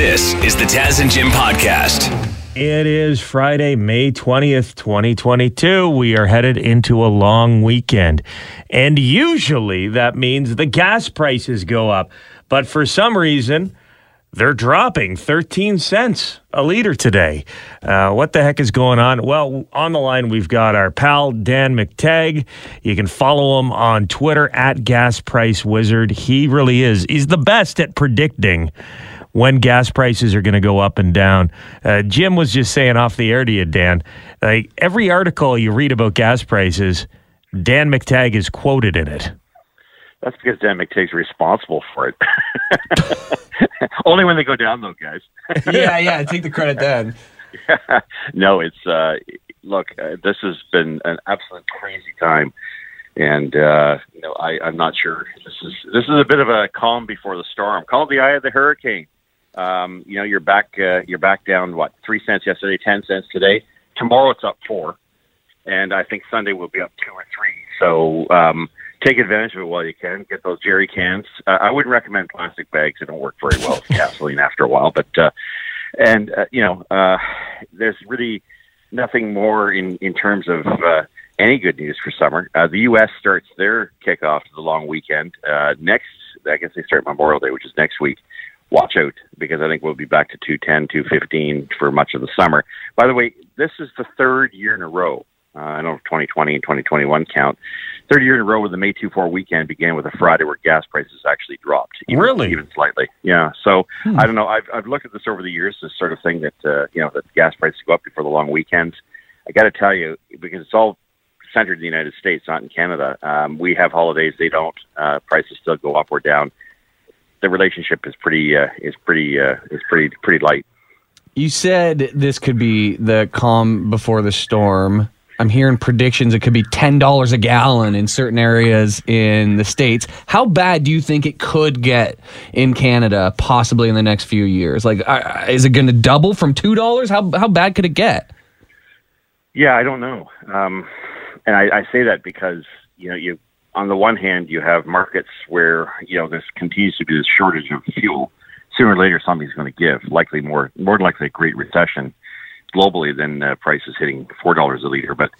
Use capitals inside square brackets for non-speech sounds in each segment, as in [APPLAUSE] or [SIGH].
This is the Taz and Jim podcast. It is Friday, May 20th, 2022. We are headed into a long weekend. And usually that means the gas prices go up. But for some reason, they're dropping 13 cents a liter today. Uh, what the heck is going on? Well, on the line, we've got our pal Dan McTeague. You can follow him on Twitter at Gas Price Wizard. He really is. He's the best at predicting when gas prices are going to go up and down. Uh, Jim was just saying off the air to you, Dan, like every article you read about gas prices, Dan McTeague is quoted in it. That's because Dan McTeague's responsible for it. [LAUGHS] Only when they go down, though, guys. [LAUGHS] yeah, yeah. Take the credit then. [LAUGHS] no, it's uh, look. Uh, this has been an absolute crazy time, and uh, you know, I, I'm not sure. This is this is a bit of a calm before the storm. Call it the eye of the hurricane. Um, you know, you're back. Uh, you're back down what three cents yesterday, ten cents today. Tomorrow it's up four, and I think Sunday will be up two or three. So um, take advantage of it while you can. Get those jerry cans. Uh, I wouldn't recommend plastic bags; they don't work very well with gasoline after a while. But uh, and uh, you know, uh, there's really nothing more in in terms of uh, any good news for summer. Uh, the U.S. starts their kickoff to the long weekend uh, next. I guess they start Memorial Day, which is next week watch out because I think we'll be back to 210, 215 for much of the summer. By the way, this is the third year in a row. Uh, I know 2020 and 2021 count. Third year in a row where the May 2 4 weekend began with a Friday where gas prices actually dropped. Even, Really? Even slightly. Yeah. So I don't know. I've, I've looked at this over the years, this sort of thing that, uh, you know, that gas prices go up before the long weekends. I got to tell you, because it's all centered in the United States, not in Canada, um, we have holidays, they don't. Uh, prices still go up or down the relationship is pretty uh, is pretty uh, is pretty pretty light. You said this could be the calm before the storm. I'm hearing predictions it could be ten dollars a gallon in certain areas in the states. How bad do you think it could get in Canada, possibly in the next few years? Like, uh, is it going to double from two dollars? How how bad could it get? Yeah, I don't know, um, and I, I say that because you know you on the one hand you have markets where you know this continues to be this shortage of fuel. Sooner or later, something's going to give. Likely more more than likely a great recession globally than uh, prices hitting four dollars a liter, but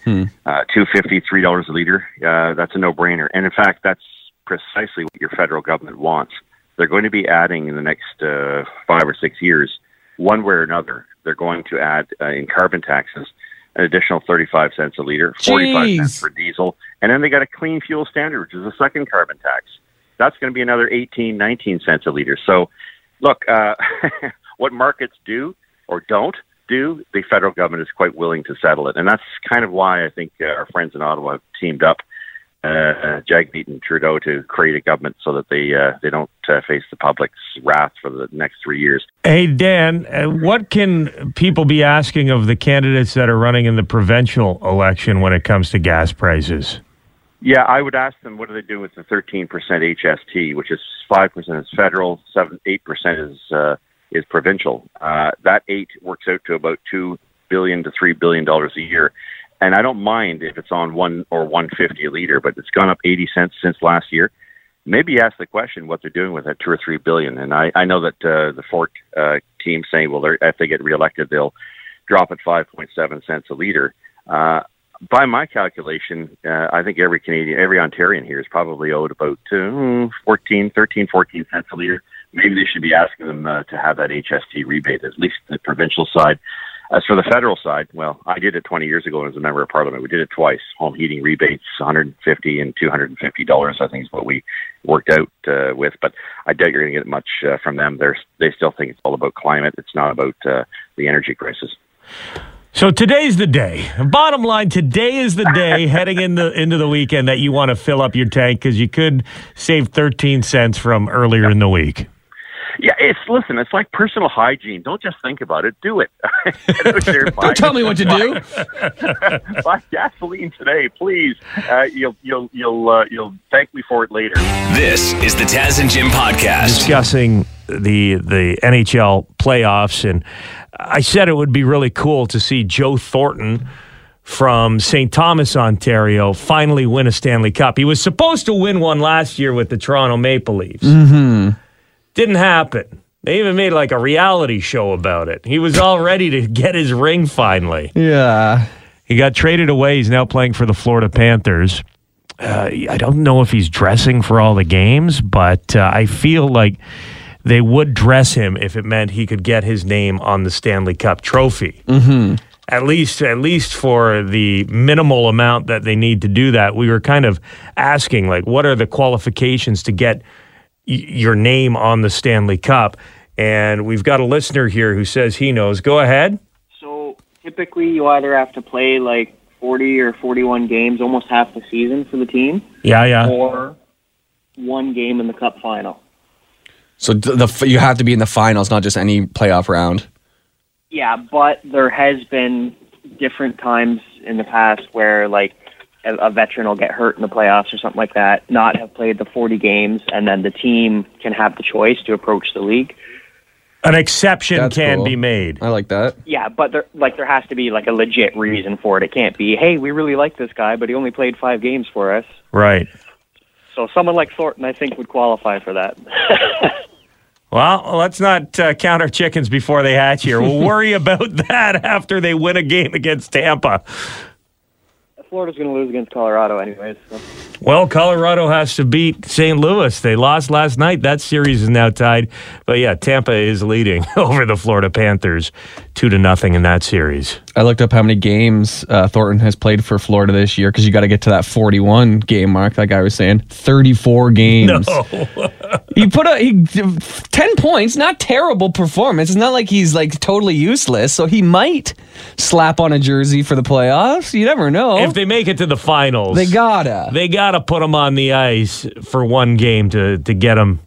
uh, two fifty, three dollars a liter. Uh, that's a no brainer, and in fact, that's precisely what your federal government wants. They're going to be adding in the next uh, five or six years, one way or another. They're going to add uh, in carbon taxes an additional 35 cents a liter, 45 cents Jeez. for diesel, and then they got a clean fuel standard, which is a second carbon tax. That's going to be another 18, 19 cents a liter. So, look, uh, [LAUGHS] what markets do or don't do, the federal government is quite willing to settle it, and that's kind of why I think uh, our friends in Ottawa have teamed up, uh, Jagmeet and Trudeau, to create a government so that they uh, they don't uh, face the public's wrath for the next three years. Hey, Dan, uh, what can people be asking of the candidates that are running in the provincial election when it comes to gas prices? Yeah, I would ask them what are they doing with the 13% HST, which is 5% is federal, 7 8% is uh, is provincial. Uh, that 8 works out to about 2 billion to 3 billion dollars a year. And I don't mind if it's on 1 or 150 a liter, but it's gone up 80 cents since last year. Maybe ask the question what they're doing with that 2 or 3 billion. And I I know that uh, the Ford uh, team saying well if they get reelected they'll drop at 5.7 cents a liter. Uh, by my calculation, uh, I think every Canadian, every Ontarian here is probably owed about uh, 14, 13, 14 cents a liter. Maybe they should be asking them uh, to have that HST rebate, at least the provincial side. As for the federal side, well, I did it 20 years ago as a member of parliament. We did it twice. Home heating rebates, 150 and 250 dollars, I think is what we worked out uh, with. But I doubt you're going to get much uh, from them. They're, they still think it's all about climate. It's not about uh, the energy crisis. So today's the day. Bottom line, today is the day [LAUGHS] heading in the, into the weekend that you want to fill up your tank because you could save 13 cents from earlier in the week. Yeah, it's listen. It's like personal hygiene. Don't just think about it. Do it. Get out there, buy- Don't tell me what to do. [LAUGHS] buy gasoline today, please. Uh, you'll you'll you'll uh, you'll thank me for it later. This is the Taz and Jim podcast. discussing the the NHL playoffs, and I said it would be really cool to see Joe Thornton from St. Thomas, Ontario, finally win a Stanley Cup. He was supposed to win one last year with the Toronto Maple Leafs. Didn't happen. They even made like a reality show about it. He was all ready to get his ring finally. Yeah. He got traded away. He's now playing for the Florida Panthers. Uh, I don't know if he's dressing for all the games, but uh, I feel like they would dress him if it meant he could get his name on the Stanley Cup trophy. Mm-hmm. At least, at least for the minimal amount that they need to do that. We were kind of asking, like, what are the qualifications to get your name on the Stanley Cup? And we've got a listener here who says he knows. Go ahead. So typically, you either have to play like 40 or 41 games, almost half the season for the team, Yeah, yeah. or one game in the cup final. So the you have to be in the finals, not just any playoff round. Yeah, but there has been different times in the past where like a, a veteran will get hurt in the playoffs or something like that, not have played the 40 games, and then the team can have the choice to approach the league. An exception That's can cool. be made. I like that. Yeah, but there like there has to be like a legit reason for it. It can't be, hey, we really like this guy, but he only played five games for us. Right. So someone like Thornton, I think, would qualify for that. [LAUGHS] Well, let's not uh, count our chickens before they hatch here. We'll worry [LAUGHS] about that after they win a game against Tampa. Florida's going to lose against Colorado, anyways. So. Well, Colorado has to beat St. Louis. They lost last night. That series is now tied. But yeah, Tampa is leading [LAUGHS] over the Florida Panthers two to nothing in that series. I looked up how many games uh, Thornton has played for Florida this year because you got to get to that 41 game mark. That guy was saying 34 games. No. [LAUGHS] he put a he, 10 points, not terrible performance. It's not like he's like totally useless. So he might slap on a jersey for the playoffs. You never know. If they make it to the finals, they gotta. they got to put him on the ice for one game to, to get him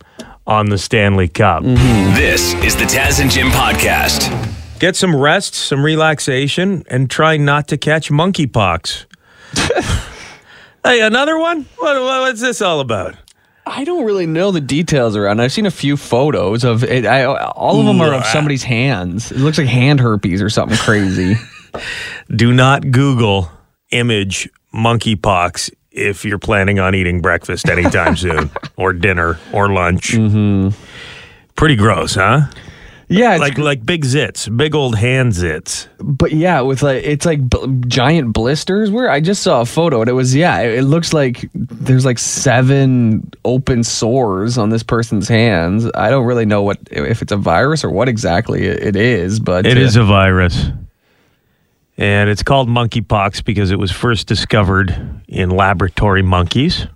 on the Stanley Cup. This is the Taz and Jim podcast. Get some rest, some relaxation, and try not to catch monkeypox. [LAUGHS] hey, another one? What, what- what's this all about? I don't really know the details around. I've seen a few photos of it. I, all of them are of somebody's hands. It looks like hand herpes or something crazy. [LAUGHS] Do not Google image monkeypox if you're planning on eating breakfast anytime soon, [LAUGHS] or dinner, or lunch. Mm-hmm. Pretty gross, huh? Yeah, Like like big zits, big old hand zits. But yeah, with like it's like b- giant blisters. Where I just saw a photo and it was yeah, it, it looks like there's like seven open sores on this person's hands. I don't really know what if it's a virus or what exactly it, it is, but It uh, is a virus. And it's called monkeypox because it was first discovered in laboratory monkeys.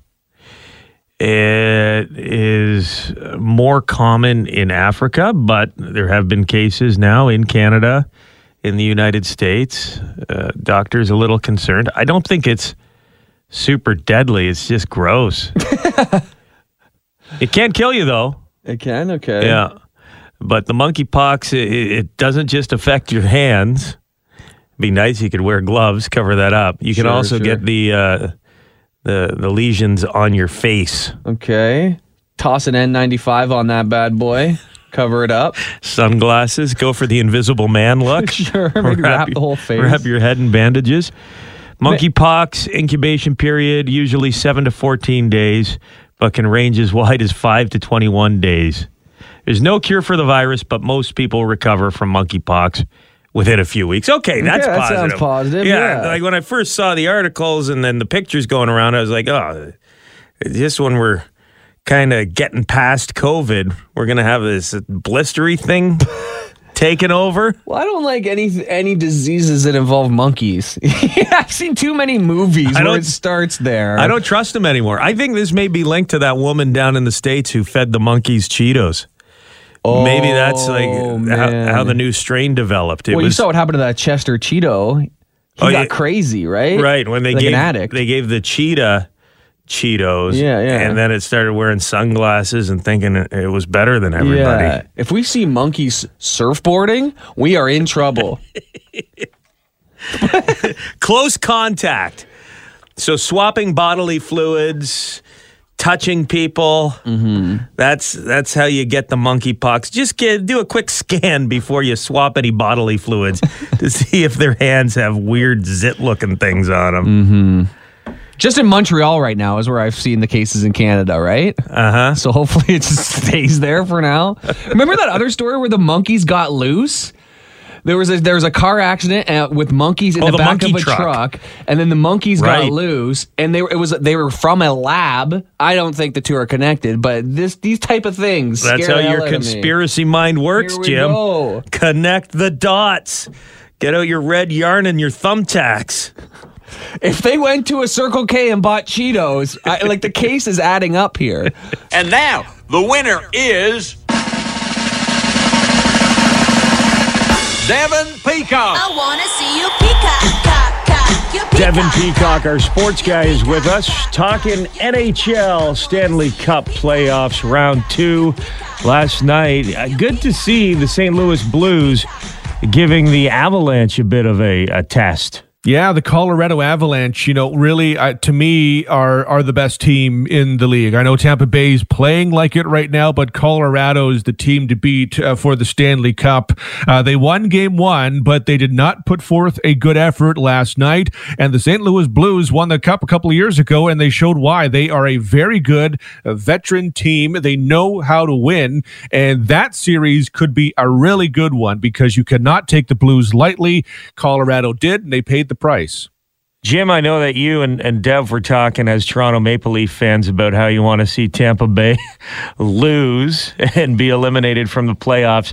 It is more common in Africa, but there have been cases now in Canada, in the United States. Uh, doctors a little concerned. I don't think it's super deadly. It's just gross. [LAUGHS] it can't kill you though. it can okay. Yeah. But the monkeypox, it, it doesn't just affect your hands. Be nice. You could wear gloves, cover that up. You can Sure, also sure. get the uh, the the lesions on your face. Okay. Toss an N95 on that bad boy. Cover it up. [LAUGHS] Sunglasses. Go for the invisible man [LAUGHS] look. Sure. Maybe wrap your- the whole face. Wrap your head in bandages. Monkeypox incubation period usually seven to fourteen days, but can range as wide as five to twenty-one days. There's no cure for the virus, but most people recover from monkeypox within a few weeks. Okay, that's that positive. sounds positive, yeah. like when I first saw the articles and then the pictures going around, I was like, oh, just when we're kind of getting past COVID, we're gonna have this blistery thing [LAUGHS] taken over. Well, I don't like any any diseases that involve monkeys. [LAUGHS] I've seen too many movies I where it starts there. I don't trust them anymore. I think this may be linked to that woman down in the states who fed the monkeys Cheetos. Maybe that's like Oh, how, how the new strain developed. It well, you saw what happened to that Chester Cheeto. He Oh, got yeah. crazy, right? right when they like gave an addict. they gave the cheetah Cheetos. Yeah, yeah. And then it started wearing sunglasses and thinking it, it was better than everybody. Yeah. If we see monkeys surfboarding, we are in trouble. [LAUGHS] [LAUGHS] Close contact. So swapping bodily fluids, touching people. Mm-hmm. That's that's how you get the monkeypox. Just get do a quick scan before you swap any bodily fluids to [LAUGHS] see if their hands have weird zit looking things on them. Mm-hmm. Just in Montreal right now is where I've seen the cases in Canada, right? Uh huh. So hopefully it just [LAUGHS] stays there for now. Remember that other story where the monkeys got loose? There was a there was a car accident uh, with monkeys in Oh, the, the back of a truck. truck. and then the monkeys Right. got loose, and they were it was they were from a lab. I don't think the two are connected, but this these type of things. That's scare how the your hell out of me. conspiracy mind works, Here we Jim. go. Connect the dots. Get out your red yarn and your thumbtacks. If they went to a Circle K and bought Cheetos, I, like the case is adding up here. [LAUGHS] And now, the winner is. Devin Peacock. I wanna see you peacock, cock, cock, you peacock. Devin Peacock, our sports guy, is with us talking NHL Stanley Cup playoffs round two last night. Uh, Good to see the St. Louis Blues giving the Avalanche a bit of a, a test. Yeah, the Colorado Avalanche, you know, really uh, to me are are the best team in the league. I know Tampa Bay is playing like it right now, but Colorado is the team to beat uh, for the Stanley Cup. Uh, they won game 1, but they did not put forth a good effort last night, and the St. Louis Blues won the cup a couple of years ago and they showed why. They are a very good uh, veteran team. They know how to win, and that series could be a really good one because you cannot take the Blues lightly. Colorado did, and they paid the price. Jim, I know that you and, and Dev were talking as Toronto Maple Leaf fans about how you want to see Tampa Bay [LAUGHS] lose and be eliminated from the playoffs.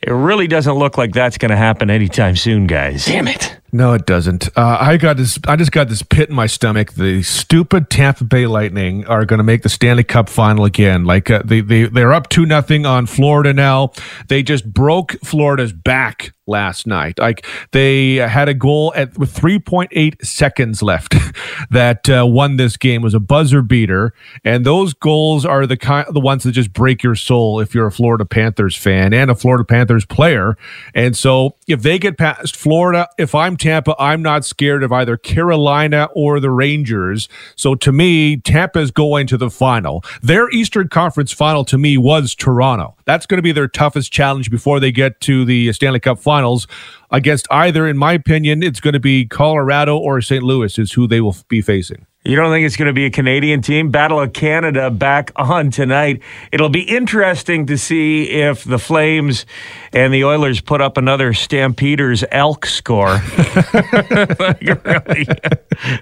It really doesn't look like that's going to happen anytime soon, guys. Damn it. No, it doesn't. Uh, I got this. I just got this pit in my stomach. The stupid Tampa Bay Lightning are going to make the Stanley Cup final again. Like uh, they they they're up two nothing on Florida now. They just broke Florida's back last night. Like they had a goal at with 3.8 seconds left [LAUGHS] that uh, won this game. It was a buzzer beater, and those goals are the kind the ones that just break your soul if you're a Florida Panthers fan and a Florida Panthers player. And so if they get past Florida, if I'm Tampa, I'm not scared of either Carolina or the Rangers. So to me, Tampa's going to the final. Their Eastern Conference final to me was Toronto. That's going to be their toughest challenge before they get to the Stanley Cup finals. Against either, in my opinion, it's going to be Colorado or St. Louis is who they will be facing. You don't think it's going to be a Canadian team? Battle of Canada back on tonight. It'll be interesting to see if the Flames and the Oilers put up another Stampeders elk score. [LAUGHS]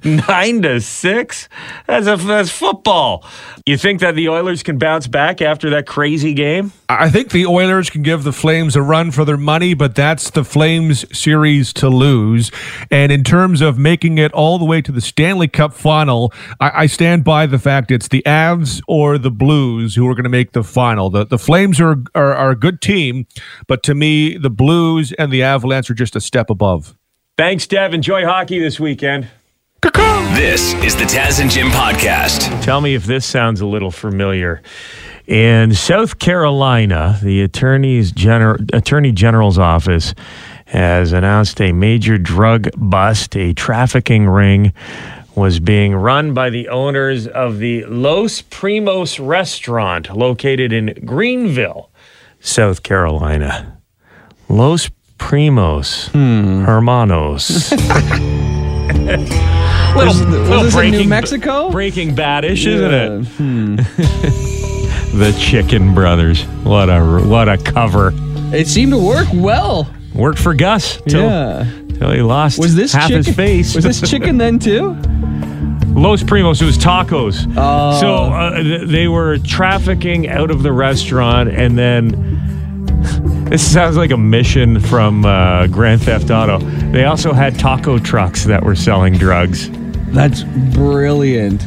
Nine to six? That's, a, that's football. You think that the Oilers can bounce back after that crazy game? I think the Oilers can give the Flames a run for their money, but that's the Flames series to lose. And in terms of making it all the way to the Stanley Cup final, I, I stand by the fact it's the Avs or the Blues who are going to make the final. The the Flames are, are are a good team, but to me, the Blues and the Avalanche are just a step above. Thanks, Dev. Enjoy hockey this weekend. This is the Taz and Jim podcast. Tell me if this sounds a little familiar. In South Carolina, the attorney's gener- attorney general's office has announced a major drug bust. A trafficking ring was being run by the owners of the Los Primos restaurant located in Greenville, South Carolina. Los Primos Hermanos. [LAUGHS] Was, was little this in New breaking- Mexico? Breaking Badish, isn't it? Hmm. [LAUGHS] The Chicken Brothers. What a what a cover. It seemed to work well. Worked for Gus till, yeah. Till he lost Was this half chicken? his face. Was this chicken then too? Los Primos? It was tacos. Oh. So uh, th- they were trafficking out of the restaurant, and then [LAUGHS] this sounds like a mission from uh, Grand Theft Auto. They also had taco trucks that were selling drugs. That's brilliant.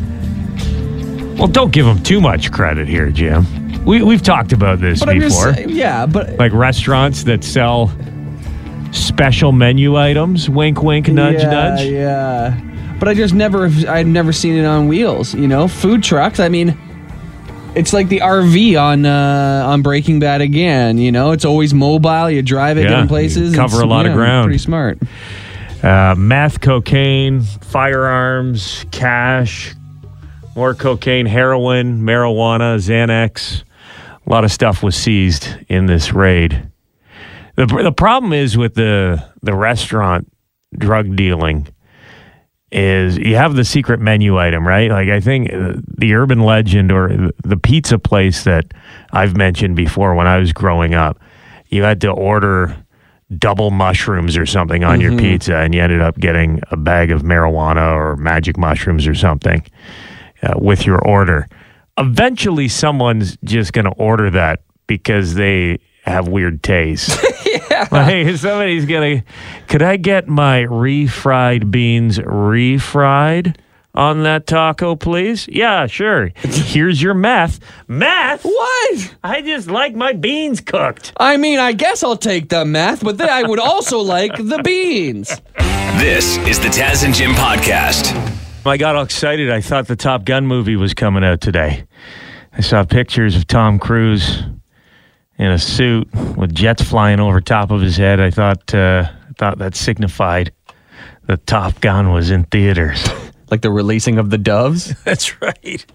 Well, don't give them too much credit here, Jim. We we've talked about this But I'm just before. yeah, but like restaurants that sell special menu items. Wink, wink, nudge, yeah, nudge. Yeah. But I just never, I've never seen it on wheels. You know, food trucks. I mean, it's like the RV on uh, on Breaking Bad again. You know, it's always mobile. You drive it Yeah, different places. cover It's- a lot of ground. Pretty smart. Uh, meth, cocaine, firearms, cash, more cocaine, heroin, marijuana, Xanax. A lot of stuff was seized in this raid. The, the problem is with the the restaurant drug dealing is you have the secret menu item, right? Like I think uh, the urban legend or the pizza place that I've mentioned before when I was growing up, you had to order double mushrooms or something on your pizza, and you ended up getting a bag of marijuana or magic mushrooms or something uh, with your order. Eventually, someone's just going to order that because they have weird taste. [LAUGHS] yeah. Like somebody's going to, could I get my refried beans refried? On that taco, please? Yeah, sure. [LAUGHS] Here's your meth. Meth? What? I just like my beans cooked. I mean, I guess I'll take the meth, but then I would also [LAUGHS] like the beans. This is the Taz and Jim podcast. I got all excited. I thought the Top Gun movie was coming out today. I saw pictures of Tom Cruise in a suit with jets flying over top of his head. I thought uh, I thought that signified the Top Gun was in theaters. [LAUGHS] Like the releasing of the doves. [LAUGHS] That's right.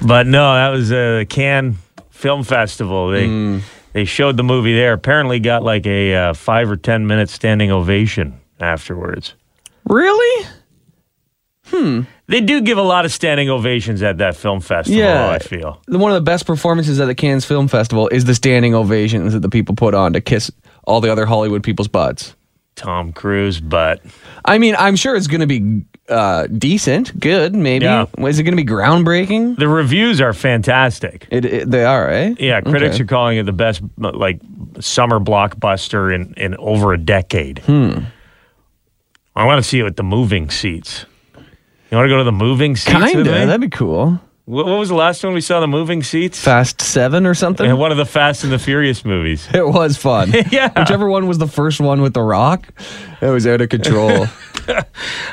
But no, that was a Cannes Film Festival. They they showed the movie there. Apparently, got like a uh, five or ten minute standing ovation afterwards. Really? They do give a lot of standing ovations at that film festival. Yeah. I feel. One of the best performances at the Cannes Film Festival is the standing ovations that the people put on to kiss all the other Hollywood people's butts. Tom Cruise, but I mean, I'm sure it's going to be uh, decent, good, maybe. Yeah. Is it going to be groundbreaking? the reviews are fantastic. It, it- they are, eh? Yeah, critics Okay. are calling it the best like summer blockbuster in, in over a decade. Hmm. I want to see it with the moving seats. You want to go to the moving seats? Kinda. me? That'd be cool. What, what was the last one we saw the moving seats? Fast Seven or something. Yeah, one of the Fast and the Furious movies. [LAUGHS] It was fun. [LAUGHS] Yeah. Whichever one was the first one with The Rock, it was out of control. [LAUGHS]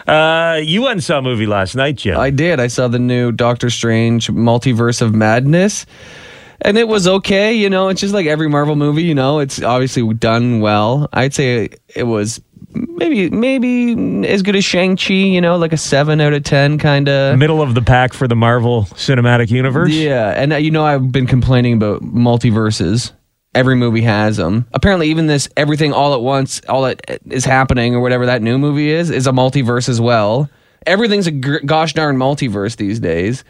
Uh, you went and saw a movie last night, Jim. I did. I saw the new Doctor Strange Multiverse of Madness. And it was okay, you know, it's just like every Marvel movie, you know, it's obviously done well. I'd say it was maybe maybe as good as Shang-Chi, you know, like a 7 out of 10 kind of. Middle of the pack for the Marvel Cinematic Universe. Yeah, and uh, you know I've been complaining about multiverses. Every movie has them. Apparently, even this everything all at once, all that is happening or whatever that new movie is, is a multiverse as well. Everything's a gr- gosh darn multiverse these days.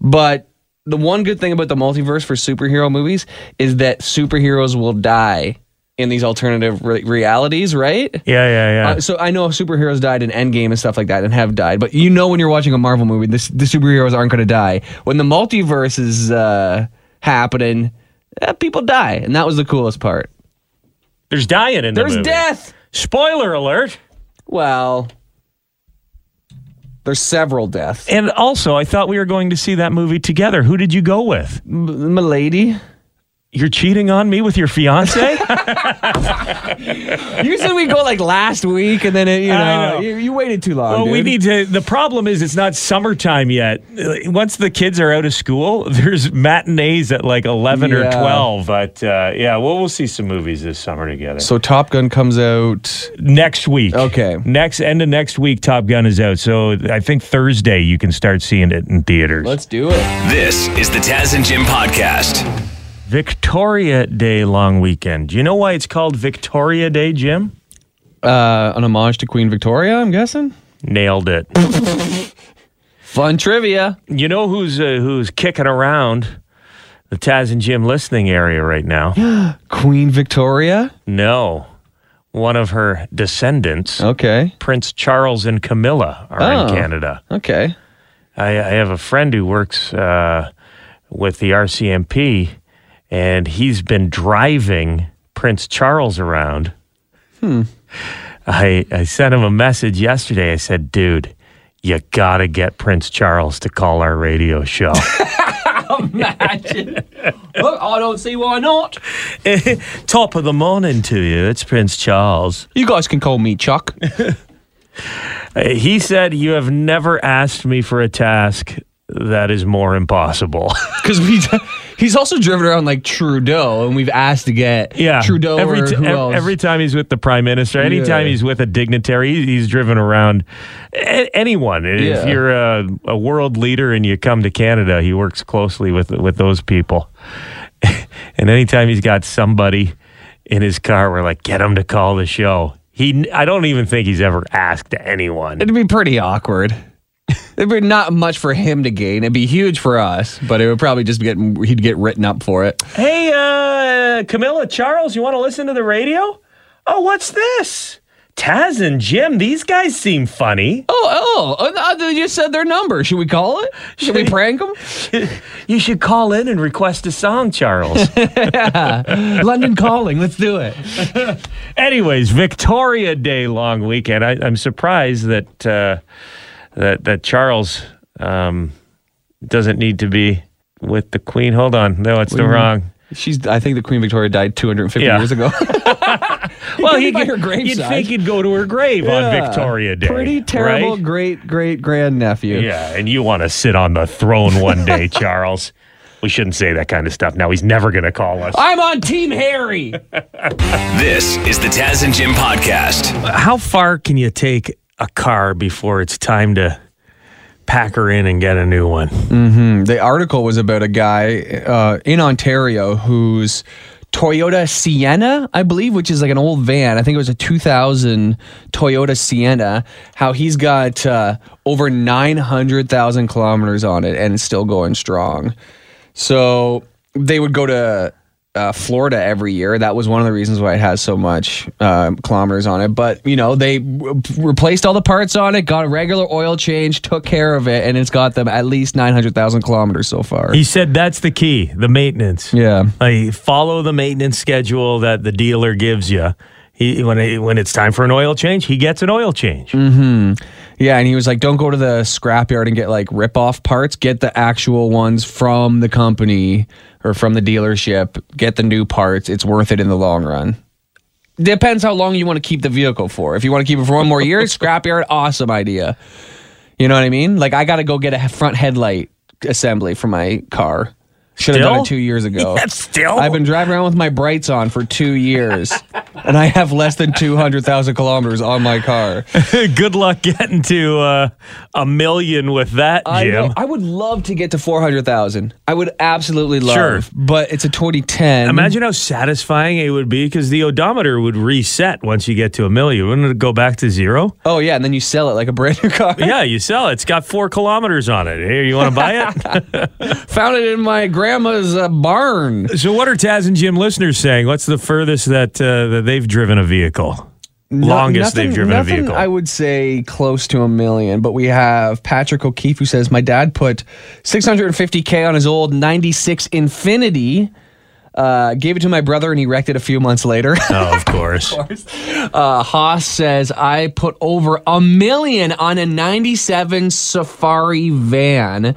But the one good thing about the multiverse for superhero movies is that superheroes will die in these alternative re- realities, right? Yeah, yeah, yeah. Uh, so I know superheroes died in Endgame and stuff like that and have died, but you know when you're watching a Marvel movie, this, the superheroes aren't going to die. When the multiverse is uh, happening, uh, people die, and that was the coolest part. There's dying in the There's movie. death. Spoiler alert. Well, there's several deaths. And also, I thought we were going to see that movie together. Who did you go with? M- Milady. You're cheating on me with your fiance? [LAUGHS] Usually we go like last week, and then it, you know, know. You, you waited too long. well, we need to. The problem is, it's not summertime yet. Once the kids are out of school, [LAUGHS] there's matinees at like 11 or 12. But uh, yeah, well, we'll see some movies this summer together. So Top Gun comes out. next week. Okay. Next end of next week, Top Gun is out. So I think Thursday you can start seeing it in theaters. Let's do it. This is the Taz and Jim podcast. Victoria Day long weekend. Do you know why it's called Victoria Day, Jim? Uh, an homage to Queen Victoria, I'm guessing. Nailed it. [LAUGHS] Fun trivia. you know who's uh, who's kicking around the Taz and Jim listening area right now? [GASPS] Queen Victoria. no. One of her descendants, Okay. Prince Charles and Camilla, are Oh. in Canada. Okay. I, I have a friend who works uh, with the RCMP, and he's been driving Prince Charles around. Hmm. I I sent him a message yesterday. I said, "Dude, you gotta get Prince Charles to call our radio show." [LAUGHS] [LAUGHS] Imagine. Look, I don't see why not. [LAUGHS] Top of the morning to you. It's Prince Charles. You guys can call me Chuck. Uh, He said, "You have never asked me for a task that is more impossible." Because we, he's also driven around like Trudeau, and we've asked to get Yeah, Trudeau every or t- who ev- else. every time he's with the prime minister, anytime Yeah. he's with a dignitary, he's driven around a- anyone. If you're a, a world leader and you come to Canada, he works closely with with those people. [LAUGHS] and anytime he's got somebody in his car, we're like, get him to call the show. He, I don't even think he's ever asked anyone. It'd be pretty awkward. It'd be not much for him to gain. It'd be huge for us, but it would probably just get he'd get written up for it. Hey, uh, Camilla, Charles, you want to listen to the radio? Oh, what's this? Taz and Jim, these guys seem funny. Oh, oh, uh, they just said their number. Should we call it? Should we [LAUGHS] prank them? You should call in and request a song, Charles. [LAUGHS] London calling. Let's do it. [LAUGHS] Anyways, Victoria Day long weekend. I, I'm surprised that uh, that that Charles um, doesn't need to be with the Queen. Hold on, no, it's the wrong. She's. I think the Queen Victoria died 250 Yeah. years ago. [LAUGHS] Well, he by could, her you'd graveside. think he'd go to her grave on Victoria Day. Pretty terrible right? great great grandnephew. Yeah, and you want to sit on the throne one day, [LAUGHS] Charles. We shouldn't say that kind of stuff. Now he's never going to call us. I'm on Team Harry. This is the Taz and Jim podcast. How far can you take a car before it's time to pack her in and get a new one? The article was about a guy uh, in Ontario whose Toyota Sienna, I believe, which is like an old van. I think it was a 2000 Toyota Sienna. How he's got uh, over 900,000 kilometers on it and it's still going strong. So they would go to uh, Florida every year. That was one of the reasons why it has so much uh, kilometers on it. But you know, they w- replaced all the parts on it, got a regular oil change, took care of it, and it's got them at least nine hundred thousand kilometers so far. He said that's the key, the maintenance. yeah. Like, follow the maintenance schedule that the dealer gives you. He, when, it, when it's time for an oil change, he gets an oil change. Hmm. Yeah, and he was like, "Don't go to the scrapyard and get like rip-off parts. Get the actual ones from the company or from the dealership. Get the new parts. It's worth it in the long run." Depends how long you want to keep the vehicle for. If you want to keep it for one more year, [LAUGHS] scrapyard, awesome idea. You know what I mean? Like I got to go get a front headlight assembly for my car. Should have done it two years ago. [LAUGHS] Yeah, still? I've been driving around with my brights on for two years, [LAUGHS] and I have less than two hundred thousand kilometers on my car. [LAUGHS] Good luck getting to uh, a million with that, I Jim. know. I would love to get to 400,000. I would absolutely love. Sure. But it's a 2010. Imagine how satisfying it would be because the odometer would reset once you get to a million. Wouldn't it go back to zero? Oh, yeah. And then you sell it like a brand new car. Yeah, you sell it. It's got four kilometers on it. Here, you want to buy it? Found it in my grandma's uh, barn. so, what are Taz and Jim listeners saying? What's the furthest that uh, that they've driven a vehicle? Longest nothing- they've driven a vehicle. I would say close to a million, but we have Patrick O'Keefe who says, My dad put 650K on his old 96 Infiniti. Uh, gave it to my brother and he wrecked it a few months later. oh, of [LAUGHS] course. Uh, Haas says, I put over a million on a 97 Safari van.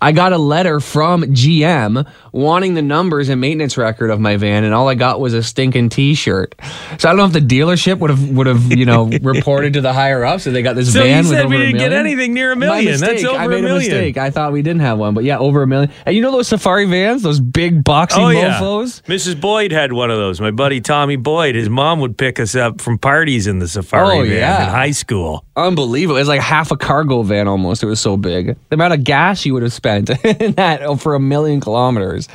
I got a letter from GM wanting the numbers and maintenance record of my van, and all I got was a stinking t-shirt. So I don't know if the dealership would have would have, you know, [LAUGHS] reported to the higher ups that they got this So van you with said we a didn't get anything near a My million. That's mistake. over I a made million. mistake. I thought we didn't have one, but yeah, over a million. And you know those Safari vans, those big boxy Oh yeah, mofos? Mrs. Boyd had one of those. My buddy Tommy Boyd. His mom would pick us up from parties in the safari Oh, van yeah. in high school. Unbelievable. It was like half a cargo van almost. It was so big. The amount of gas you would have spent [LAUGHS] in that for a million kilometers.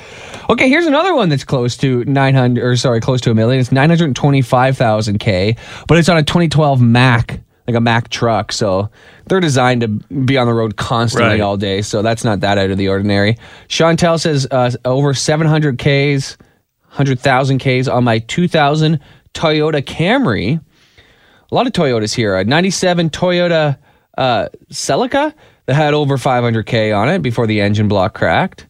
Okay, here's another one that's close to 900 or sorry, close to a million. It's 925,000 K, but it's on a 2012 Mack, like a Mack truck. So they're designed to be on the road constantly Right. all day. So that's not that out of the ordinary. Chantel says uh, over 700 Ks, 100,000 Ks on my 2000 Toyota Camry a lot of Toyotas here. A 97 Toyota uh, Celica that had over 500K on it before the engine block cracked.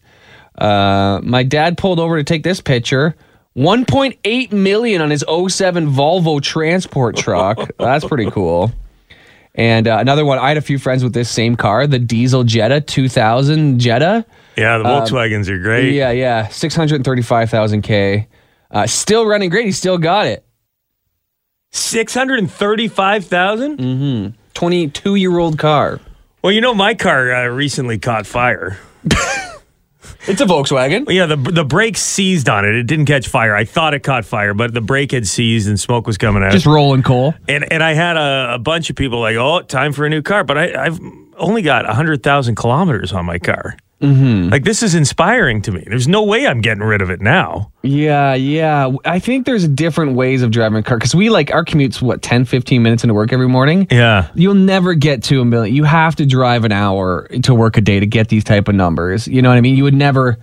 Uh, my dad pulled over to take this picture. 1.8 million on his 07 Volvo transport truck. [LAUGHS] That's pretty cool. And uh, another one, I had a few friends with this same car, the diesel Jetta 2000 Jetta. Yeah, the Volkswagens are great. Yeah, yeah, 635,000K. Uh, still running great. He still got it. Six hundred and thirty-five thousand. Mm-hmm. 22 year old car. Well, you know, my car uh, recently caught fire. [LAUGHS] It's a Volkswagen. Yeah, the the brake seized on it. It didn't catch fire. I thought it caught fire, but the brake had seized and smoke was coming out. Just rolling coal. and and I had a, a bunch of people like, "Oh, time for a new car," but I, I've only got hundred thousand kilometers on my car. Mm-hmm. Like this is inspiring to me. There's no way I'm getting rid of it now. Yeah, yeah. I think there's different ways of driving a car because we like our commute's what 10, 15 minutes into work every morning. Yeah. You'll never get to a million. You have to drive an hour to work a day to get these type of numbers. You know what I mean? You would never,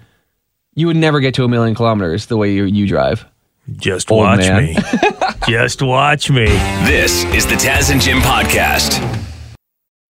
you would never get to a million kilometers the way you you drive. Just Old watch man. me. [LAUGHS] Just watch me. This is the Taz and Jim podcast.